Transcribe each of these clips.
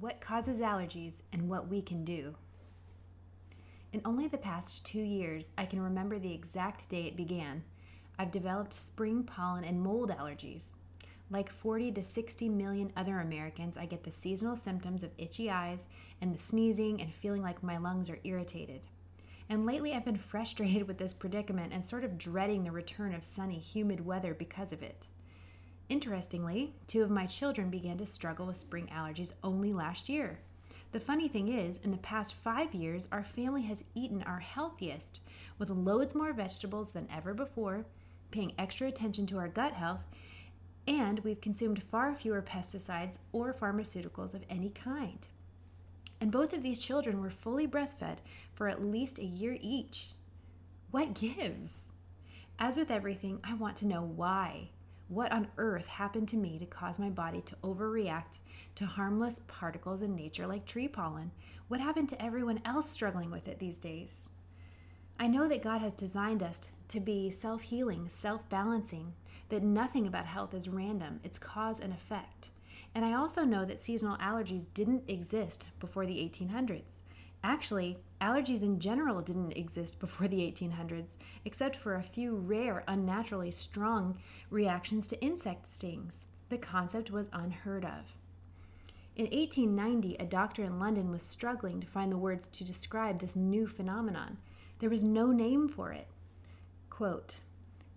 What causes allergies and what we can do. In only the past two years, I can remember the exact day it began. I've developed spring pollen and mold allergies. Like 40 to 60 million other Americans, I get the seasonal symptoms of itchy eyes and the sneezing and feeling like my lungs are irritated. And lately, I've been frustrated with this predicament and sort of dreading the return of sunny, humid weather because of it. Interestingly, two of my children began to struggle with spring allergies only last year. The funny thing is, in the past five years, our family has eaten our healthiest, with loads more vegetables than ever before, paying extra attention to our gut health, and we've consumed far fewer pesticides or pharmaceuticals of any kind. And both of these children were fully breastfed for at least a year each. What gives? As with everything, I want to know why. What on earth happened to me to cause my body to overreact to harmless particles in nature like tree pollen? What happened to everyone else struggling with it these days? I know that God has designed us to be self healing, self balancing, that nothing about health is random, it's cause and effect. And I also know that seasonal allergies didn't exist before the 1800s. Actually, allergies in general didn't exist before the 1800s, except for a few rare, unnaturally strong reactions to insect stings. The concept was unheard of. In 1890, a doctor in London was struggling to find the words to describe this new phenomenon. There was no name for it. Quote,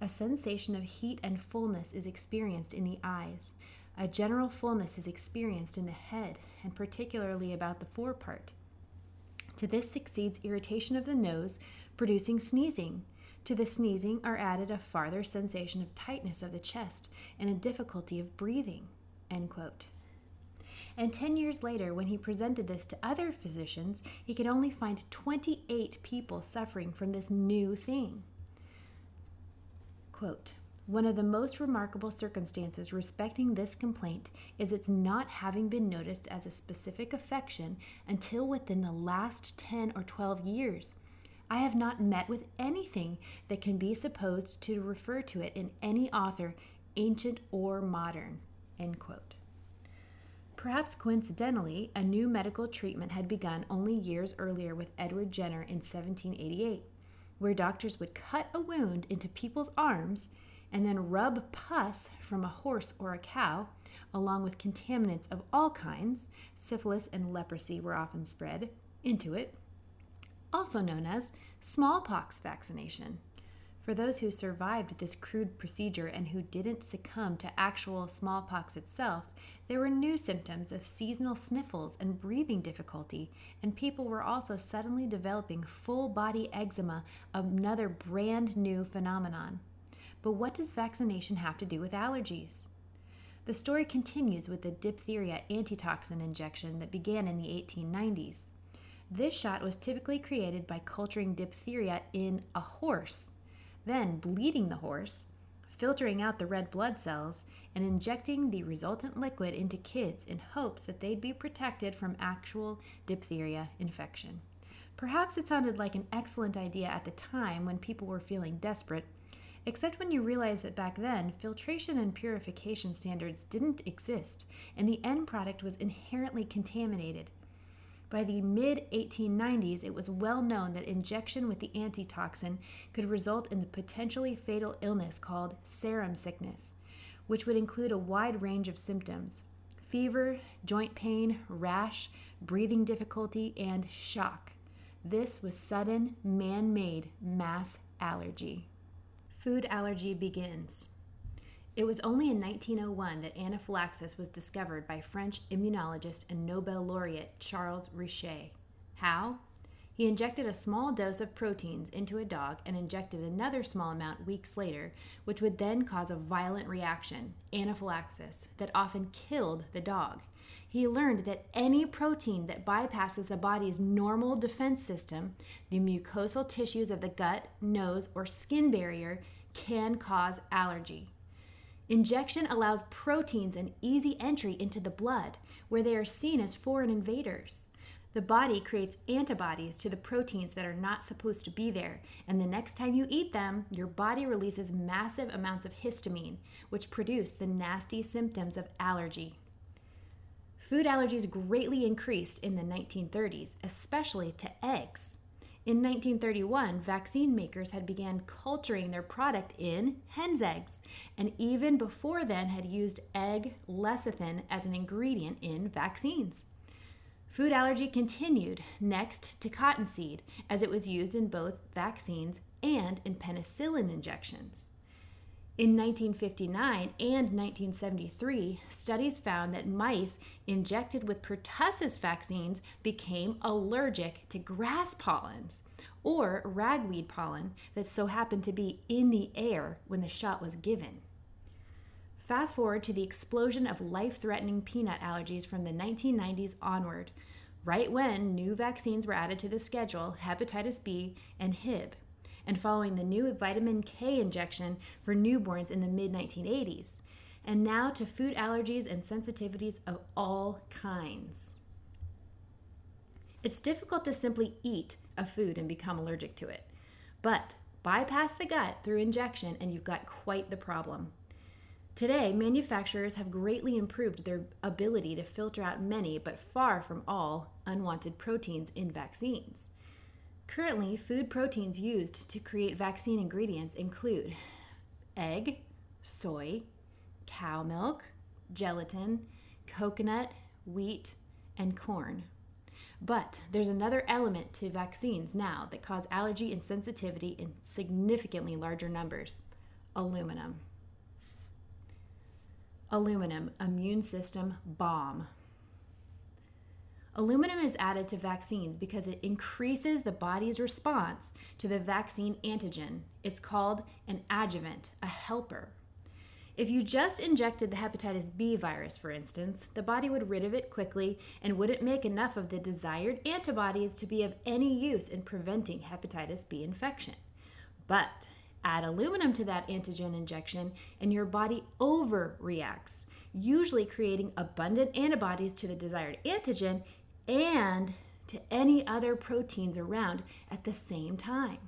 a sensation of heat and fullness is experienced in the eyes. A general fullness is experienced in the head, and particularly about the forepart. To this succeeds irritation of the nose, producing sneezing. To the sneezing are added a farther sensation of tightness of the chest and a difficulty of breathing. And 10 years later, when he presented this to other physicians, he could only find 28 people suffering from this new thing. Quote, one of the most remarkable circumstances respecting this complaint is its not having been noticed as a specific affection until within the last 10 or 12 years. I have not met with anything that can be supposed to refer to it in any author, ancient or modern. Perhaps coincidentally, a new medical treatment had begun only years earlier with Edward Jenner in 1788, where doctors would cut a wound into people's arms and then rub pus from a horse or a cow, along with contaminants of all kinds, syphilis and leprosy were often spread, into it, also known as smallpox vaccination. For those who survived this crude procedure and who didn't succumb to actual smallpox itself, there were new symptoms of seasonal sniffles and breathing difficulty, and people were also suddenly developing full body eczema, another brand new phenomenon. But what does vaccination have to do with allergies? The story continues with the diphtheria antitoxin injection that began in the 1890s. This shot was typically created by culturing diphtheria in a horse, then bleeding the horse, filtering out the red blood cells, and injecting the resultant liquid into kids in hopes that they'd be protected from actual diphtheria infection. Perhaps it sounded like an excellent idea at the time when people were feeling desperate except when you realize that back then, filtration and purification standards didn't exist, and the end product was inherently contaminated. By the mid 1890s, it was well known that injection with the antitoxin could result in the potentially fatal illness called serum sickness, which would include a wide range of symptoms fever, joint pain, rash, breathing difficulty, and shock. This was sudden, man made mass allergy food allergy begins. It was only in 1901 that anaphylaxis was discovered by French immunologist and Nobel laureate Charles Richet. How? He injected a small dose of proteins into a dog and injected another small amount weeks later, which would then cause a violent reaction, anaphylaxis, that often killed the dog. He learned that any protein that bypasses the body's normal defense system, the mucosal tissues of the gut, nose, or skin barrier, can cause allergy. Injection allows proteins an easy entry into the blood, where they are seen as foreign invaders. The body creates antibodies to the proteins that are not supposed to be there, and the next time you eat them, your body releases massive amounts of histamine, which produce the nasty symptoms of allergy. Food allergies greatly increased in the 1930s, especially to eggs. In 1931, vaccine makers had begun culturing their product in hen's eggs, and even before then had used egg lecithin as an ingredient in vaccines. Food allergy continued next to cottonseed, as it was used in both vaccines and in penicillin injections. In 1959 and 1973, studies found that mice injected with pertussis vaccines became allergic to grass pollens or ragweed pollen that so happened to be in the air when the shot was given. Fast forward to the explosion of life threatening peanut allergies from the 1990s onward, right when new vaccines were added to the schedule hepatitis B and Hib and following the new vitamin K injection for newborns in the mid 1980s, and now to food allergies and sensitivities of all kinds. It's difficult to simply eat a food and become allergic to it, but bypass the gut through injection and you've got quite the problem. Today, manufacturers have greatly improved their ability to filter out many, but far from all, unwanted proteins in vaccines. Currently, food proteins used to create vaccine ingredients include egg, soy, cow milk, gelatin, coconut, wheat, and corn. But there's another element to vaccines now that cause allergy and sensitivity in significantly larger numbers aluminum. Aluminum, immune system bomb. Aluminum is added to vaccines because it increases the body's response to the vaccine antigen. It's called an adjuvant, a helper. If you just injected the hepatitis B virus, for instance, the body would rid of it quickly and wouldn't make enough of the desired antibodies to be of any use in preventing hepatitis B infection. But add aluminum to that antigen injection, and your body overreacts, usually creating abundant antibodies to the desired antigen and to any other proteins around at the same time.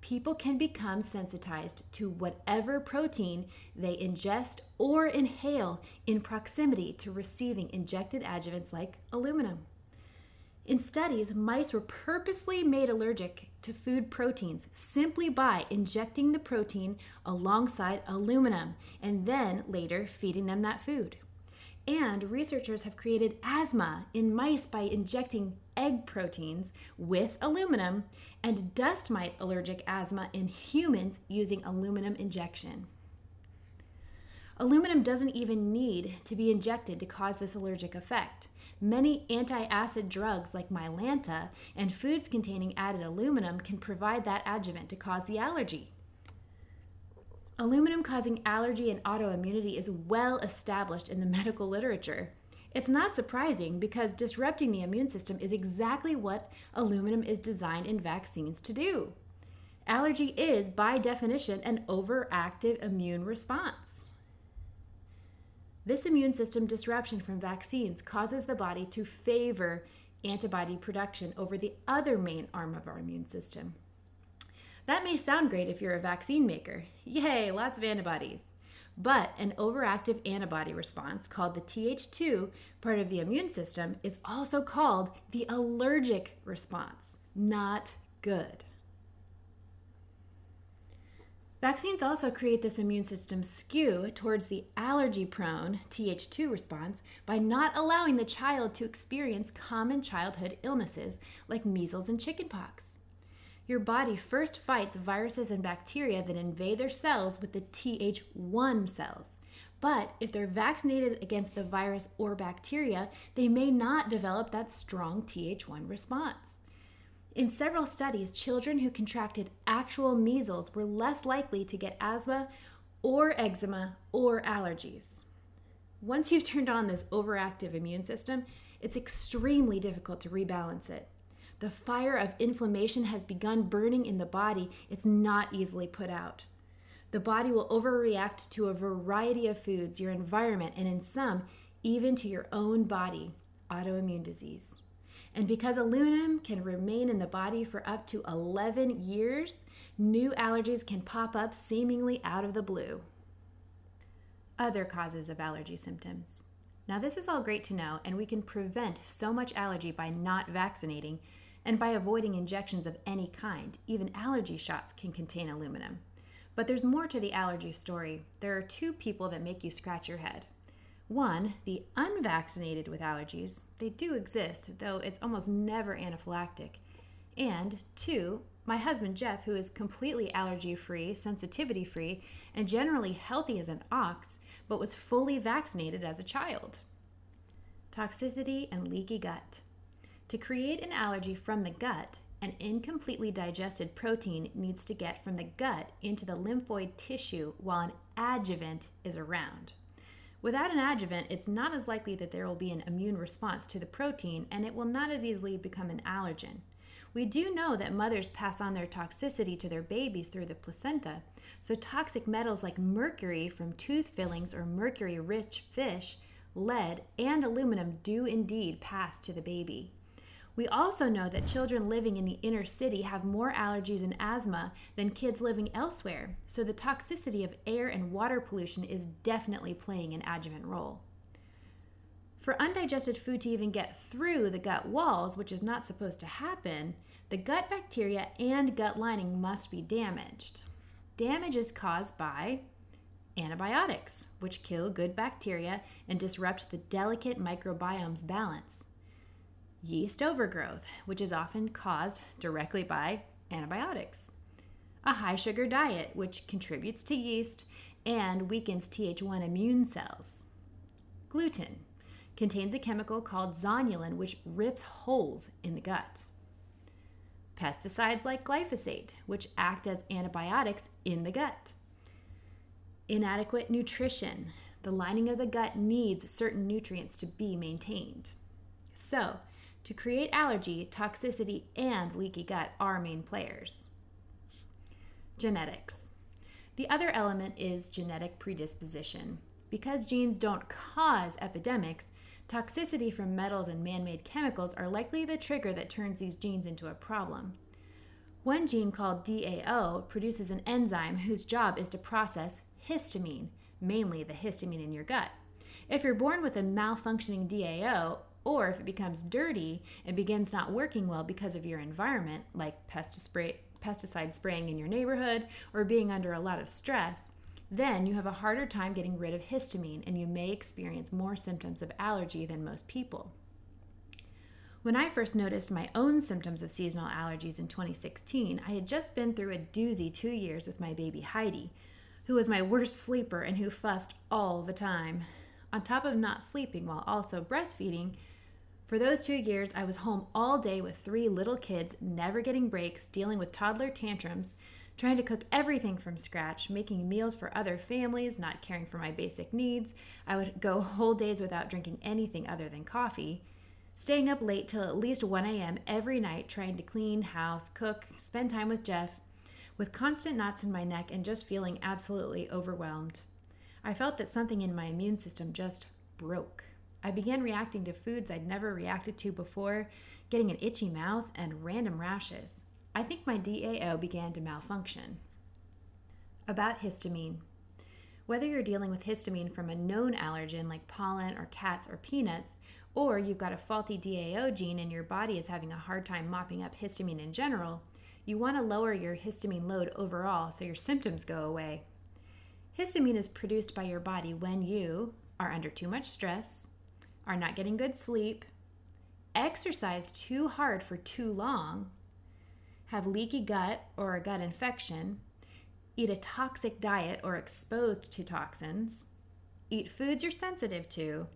People can become sensitized to whatever protein they ingest or inhale in proximity to receiving injected adjuvants like aluminum. In studies, mice were purposely made allergic to food proteins simply by injecting the protein alongside aluminum and then later feeding them that food. And researchers have created asthma in mice by injecting egg proteins with aluminum and dust mite allergic asthma in humans using aluminum injection. Aluminum doesn't even need to be injected to cause this allergic effect. Many anti acid drugs like Mylanta and foods containing added aluminum can provide that adjuvant to cause the allergy. Aluminum causing allergy and autoimmunity is well established in the medical literature. It's not surprising because disrupting the immune system is exactly what aluminum is designed in vaccines to do. Allergy is, by definition, an overactive immune response. This immune system disruption from vaccines causes the body to favor antibody production over the other main arm of our immune system. That may sound great if you're a vaccine maker. Yay, lots of antibodies. But an overactive antibody response, called the Th2 part of the immune system, is also called the allergic response. Not good. Vaccines also create this immune system skew towards the allergy prone Th2 response by not allowing the child to experience common childhood illnesses like measles and chickenpox your body first fights viruses and bacteria that invade their cells with the Th1 cells. But if they're vaccinated against the virus or bacteria, they may not develop that strong Th1 response. In several studies, children who contracted actual measles were less likely to get asthma or eczema or allergies. Once you've turned on this overactive immune system, it's extremely difficult to rebalance it. The fire of inflammation has begun burning in the body. It's not easily put out. The body will overreact to a variety of foods, your environment, and in some, even to your own body, autoimmune disease. And because aluminum can remain in the body for up to 11 years, new allergies can pop up seemingly out of the blue. Other causes of allergy symptoms. Now, this is all great to know, and we can prevent so much allergy by not vaccinating and by avoiding injections of any kind. Even allergy shots can contain aluminum. But there's more to the allergy story. There are two people that make you scratch your head. One, the unvaccinated with allergies. They do exist, though it's almost never anaphylactic. And two, my husband Jeff, who is completely allergy free, sensitivity free, and generally healthy as an ox, but was fully vaccinated as a child. Toxicity and leaky gut. To create an allergy from the gut, an incompletely digested protein needs to get from the gut into the lymphoid tissue while an adjuvant is around. Without an adjuvant, it's not as likely that there will be an immune response to the protein and it will not as easily become an allergen. We do know that mothers pass on their toxicity to their babies through the placenta, so toxic metals like mercury from tooth fillings or mercury rich fish, lead, and aluminum do indeed pass to the baby. We also know that children living in the inner city have more allergies and asthma than kids living elsewhere, so the toxicity of air and water pollution is definitely playing an adjuvant role. For undigested food to even get through the gut walls, which is not supposed to happen, the gut bacteria and gut lining must be damaged. Damage is caused by antibiotics, which kill good bacteria and disrupt the delicate microbiome's balance. Yeast overgrowth, which is often caused directly by antibiotics. A high sugar diet, which contributes to yeast and weakens Th1 immune cells. Gluten, contains a chemical called zonulin, which rips holes in the gut. Pesticides like glyphosate, which act as antibiotics in the gut. Inadequate nutrition. The lining of the gut needs certain nutrients to be maintained. So, to create allergy, toxicity, and leaky gut are main players. Genetics. The other element is genetic predisposition. Because genes don't cause epidemics, Toxicity from metals and man made chemicals are likely the trigger that turns these genes into a problem. One gene called DAO produces an enzyme whose job is to process histamine, mainly the histamine in your gut. If you're born with a malfunctioning DAO, or if it becomes dirty and begins not working well because of your environment, like pesticide spraying in your neighborhood or being under a lot of stress, then you have a harder time getting rid of histamine and you may experience more symptoms of allergy than most people. When I first noticed my own symptoms of seasonal allergies in 2016, I had just been through a doozy two years with my baby Heidi, who was my worst sleeper and who fussed all the time. On top of not sleeping while also breastfeeding, for those two years, I was home all day with three little kids, never getting breaks, dealing with toddler tantrums, trying to cook everything from scratch, making meals for other families, not caring for my basic needs. I would go whole days without drinking anything other than coffee. Staying up late till at least 1 a.m. every night, trying to clean, house, cook, spend time with Jeff, with constant knots in my neck and just feeling absolutely overwhelmed. I felt that something in my immune system just broke. I began reacting to foods I'd never reacted to before, getting an itchy mouth and random rashes. I think my DAO began to malfunction. About histamine. Whether you're dealing with histamine from a known allergen like pollen or cats or peanuts, or you've got a faulty DAO gene and your body is having a hard time mopping up histamine in general, you want to lower your histamine load overall so your symptoms go away. Histamine is produced by your body when you are under too much stress, are not getting good sleep, exercise too hard for too long, have leaky gut or a gut infection, eat a toxic diet or exposed to toxins, eat foods you're sensitive to,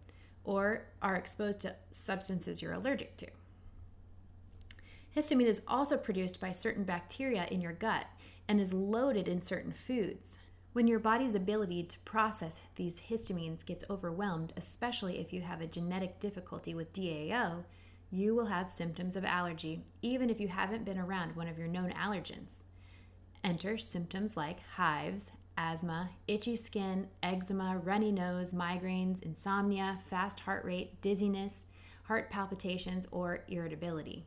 or are exposed to substances you're allergic to. Histamine is also produced by certain bacteria in your gut and is loaded in certain foods. When your body's ability to process these histamines gets overwhelmed, especially if you have a genetic difficulty with DAO, you will have symptoms of allergy, even if you haven't been around one of your known allergens. Enter symptoms like hives, asthma, itchy skin, eczema, runny nose, migraines, insomnia, fast heart rate, dizziness, heart palpitations, or irritability.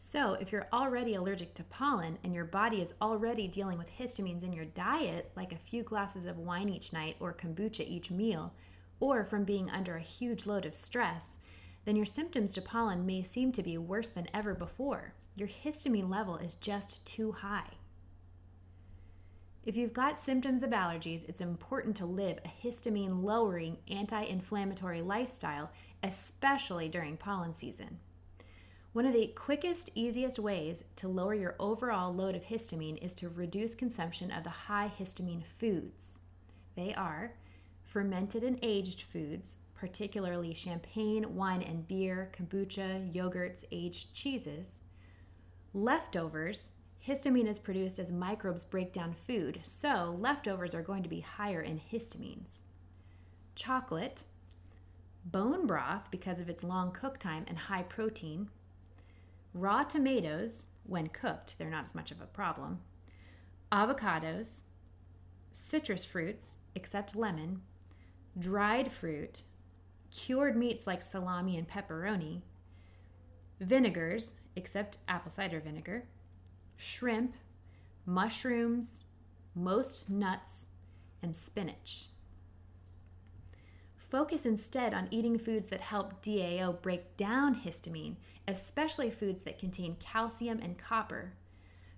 So, if you're already allergic to pollen and your body is already dealing with histamines in your diet, like a few glasses of wine each night or kombucha each meal, or from being under a huge load of stress, then your symptoms to pollen may seem to be worse than ever before. Your histamine level is just too high. If you've got symptoms of allergies, it's important to live a histamine lowering anti inflammatory lifestyle, especially during pollen season. One of the quickest, easiest ways to lower your overall load of histamine is to reduce consumption of the high histamine foods. They are fermented and aged foods, particularly champagne, wine and beer, kombucha, yogurts, aged cheeses. Leftovers, histamine is produced as microbes break down food, so leftovers are going to be higher in histamines. Chocolate, bone broth because of its long cook time and high protein, raw tomatoes, when cooked, they're not as much of a problem, avocados, citrus fruits, except lemon, dried fruit, cured meats like salami and pepperoni, vinegars, except apple cider vinegar, shrimp, mushrooms, most nuts, and spinach. Focus instead on eating foods that help DAO break down histamine, especially foods that contain calcium and copper,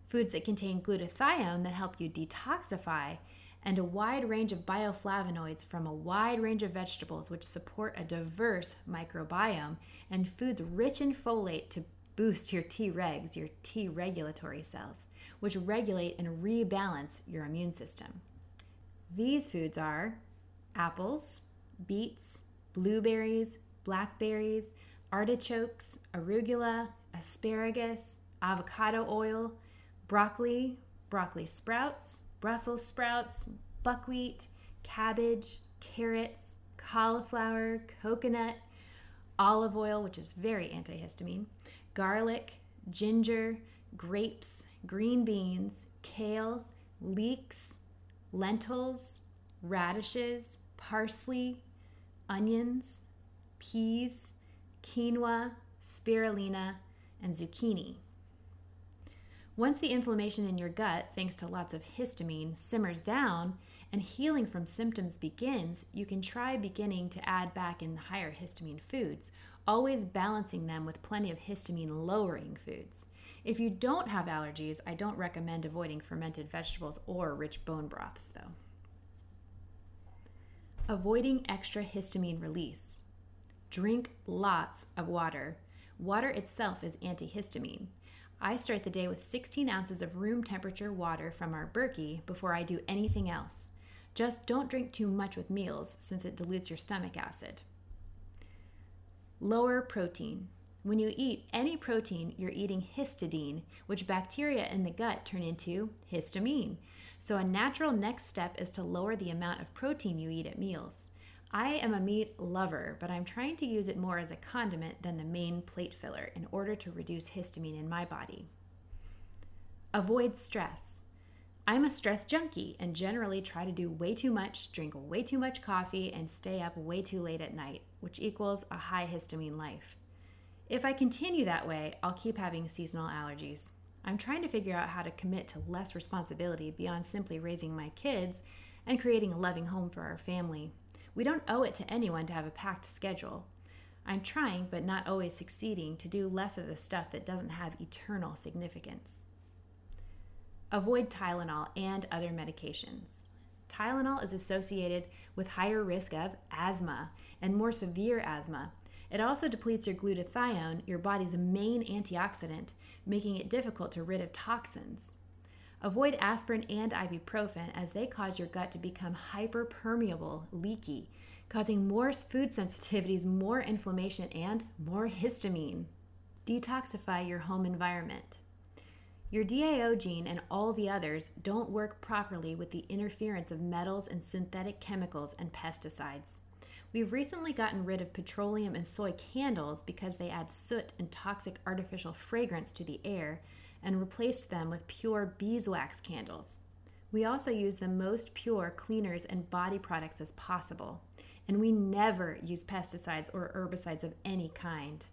foods that contain glutathione that help you detoxify, and a wide range of bioflavonoids from a wide range of vegetables which support a diverse microbiome, and foods rich in folate to boost your T regs, your T regulatory cells, which regulate and rebalance your immune system. These foods are apples, beets, blueberries, blackberries, artichokes, arugula, asparagus, avocado oil, broccoli, broccoli sprouts, Brussels sprouts, buckwheat, cabbage, carrots, cauliflower, coconut, olive oil, which is very antihistamine, garlic, ginger, grapes, green beans, kale, leeks, lentils, radishes, parsley, onions, peas, quinoa, spirulina, and zucchini. Once the inflammation in your gut, thanks to lots of histamine, simmers down and healing from symptoms begins, you can try beginning to add back in the higher histamine foods, always balancing them with plenty of histamine lowering foods. If you don't have allergies, I don't recommend avoiding fermented vegetables or rich bone broths, though. Avoiding extra histamine release. Drink lots of water. Water itself is antihistamine. I start the day with 16 ounces of room temperature water from our Berkey before I do anything else. Just don't drink too much with meals since it dilutes your stomach acid. Lower protein. When you eat any protein, you're eating histidine, which bacteria in the gut turn into histamine. So, a natural next step is to lower the amount of protein you eat at meals. I am a meat lover, but I'm trying to use it more as a condiment than the main plate filler in order to reduce histamine in my body. Avoid stress. I'm a stress junkie and generally try to do way too much, drink way too much coffee, and stay up way too late at night, which equals a high histamine life. If I continue that way, I'll keep having seasonal allergies. I'm trying to figure out how to commit to less responsibility beyond simply raising my kids and creating a loving home for our family. We don't owe it to anyone to have a packed schedule. I'm trying, but not always succeeding, to do less of the stuff that doesn't have eternal significance. Avoid Tylenol and other medications. Tylenol is associated with higher risk of asthma and more severe asthma. It also depletes your glutathione, your body's main antioxidant, making it difficult to rid of toxins. Avoid aspirin and ibuprofen as they cause your gut to become hyperpermeable, leaky, causing more food sensitivities, more inflammation, and more histamine. Detoxify your home environment. Your DAO gene and all the others don't work properly with the interference of metals and synthetic chemicals and pesticides. We've recently gotten rid of petroleum and soy candles because they add soot and toxic artificial fragrance to the air and replaced them with pure beeswax candles. We also use the most pure cleaners and body products as possible, and we never use pesticides or herbicides of any kind.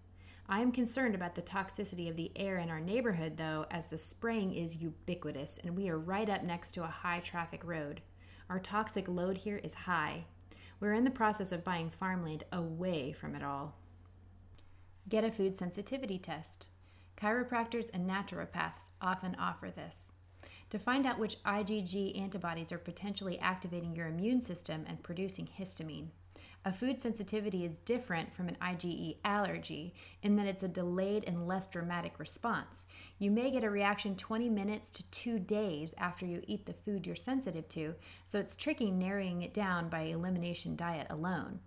I am concerned about the toxicity of the air in our neighborhood, though, as the spraying is ubiquitous and we are right up next to a high traffic road. Our toxic load here is high. We're in the process of buying farmland away from it all. Get a food sensitivity test. Chiropractors and naturopaths often offer this. To find out which IgG antibodies are potentially activating your immune system and producing histamine. A food sensitivity is different from an IgE allergy in that it's a delayed and less dramatic response. You may get a reaction 20 minutes to two days after you eat the food you're sensitive to, so it's tricky narrowing it down by elimination diet alone.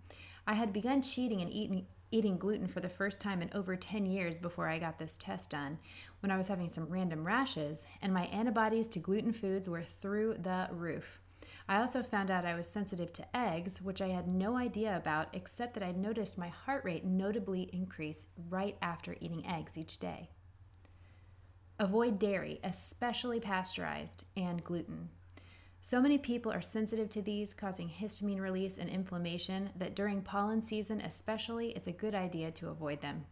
I had begun cheating and eating eating gluten for the first time in over 10 years before I got this test done when I was having some random rashes, and my antibodies to gluten foods were through the roof. I also found out I was sensitive to eggs, which I had no idea about, except that I noticed my heart rate notably increase right after eating eggs each day. Avoid dairy, especially pasteurized, and gluten. So many people are sensitive to these, causing histamine release and inflammation, that during pollen season, especially, it's a good idea to avoid them.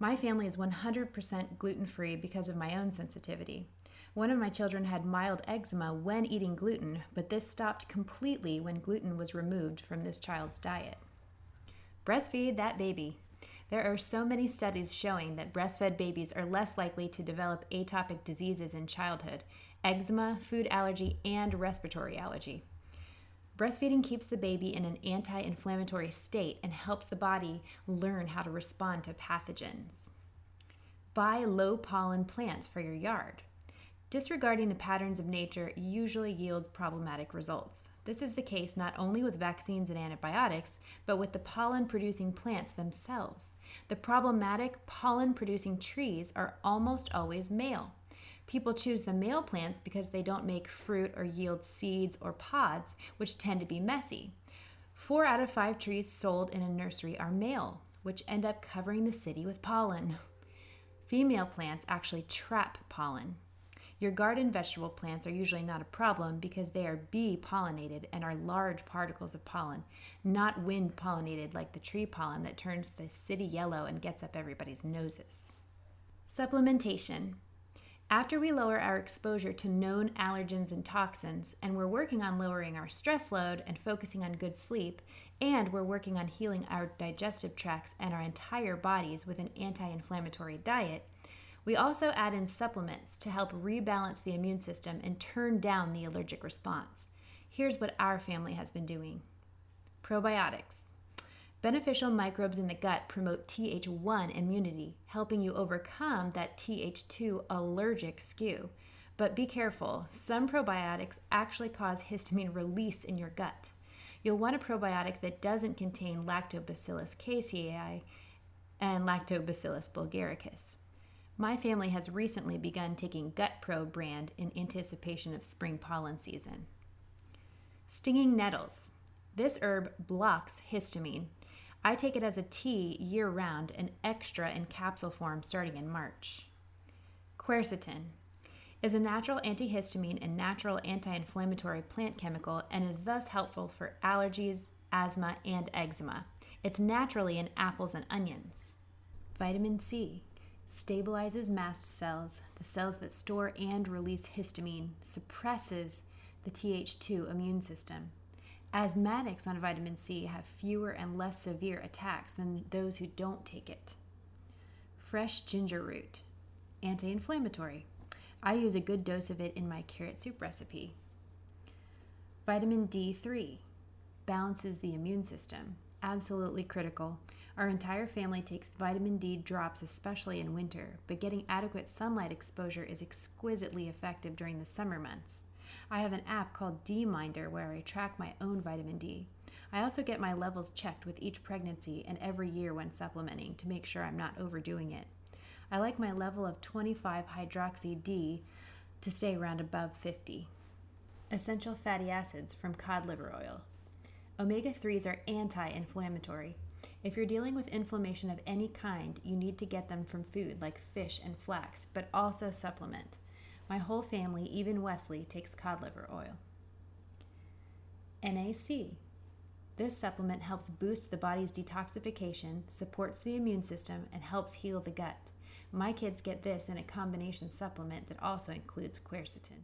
My family is 100% gluten free because of my own sensitivity. One of my children had mild eczema when eating gluten, but this stopped completely when gluten was removed from this child's diet. Breastfeed that baby. There are so many studies showing that breastfed babies are less likely to develop atopic diseases in childhood eczema, food allergy, and respiratory allergy. Breastfeeding keeps the baby in an anti inflammatory state and helps the body learn how to respond to pathogens. Buy low pollen plants for your yard. Disregarding the patterns of nature usually yields problematic results. This is the case not only with vaccines and antibiotics, but with the pollen producing plants themselves. The problematic pollen producing trees are almost always male. People choose the male plants because they don't make fruit or yield seeds or pods, which tend to be messy. Four out of five trees sold in a nursery are male, which end up covering the city with pollen. Female plants actually trap pollen. Your garden vegetable plants are usually not a problem because they are bee pollinated and are large particles of pollen, not wind pollinated like the tree pollen that turns the city yellow and gets up everybody's noses. Supplementation. After we lower our exposure to known allergens and toxins, and we're working on lowering our stress load and focusing on good sleep, and we're working on healing our digestive tracts and our entire bodies with an anti inflammatory diet, we also add in supplements to help rebalance the immune system and turn down the allergic response. Here's what our family has been doing probiotics. Beneficial microbes in the gut promote Th1 immunity, helping you overcome that Th2 allergic skew. But be careful, some probiotics actually cause histamine release in your gut. You'll want a probiotic that doesn't contain Lactobacillus casei and Lactobacillus bulgaricus. My family has recently begun taking Gut Pro brand in anticipation of spring pollen season. Stinging nettles. This herb blocks histamine. I take it as a tea year round and extra in capsule form starting in March. Quercetin is a natural antihistamine and natural anti inflammatory plant chemical and is thus helpful for allergies, asthma, and eczema. It's naturally in apples and onions. Vitamin C stabilizes mast cells, the cells that store and release histamine, suppresses the Th2 immune system. Asthmatics on vitamin C have fewer and less severe attacks than those who don't take it. Fresh ginger root, anti inflammatory. I use a good dose of it in my carrot soup recipe. Vitamin D3 balances the immune system, absolutely critical. Our entire family takes vitamin D drops, especially in winter, but getting adequate sunlight exposure is exquisitely effective during the summer months. I have an app called D-Minder where I track my own vitamin D. I also get my levels checked with each pregnancy and every year when supplementing to make sure I'm not overdoing it. I like my level of 25 hydroxy D to stay around above 50. Essential fatty acids from cod liver oil. Omega 3s are anti inflammatory. If you're dealing with inflammation of any kind, you need to get them from food like fish and flax, but also supplement. My whole family, even Wesley, takes cod liver oil. NAC. This supplement helps boost the body's detoxification, supports the immune system, and helps heal the gut. My kids get this in a combination supplement that also includes quercetin.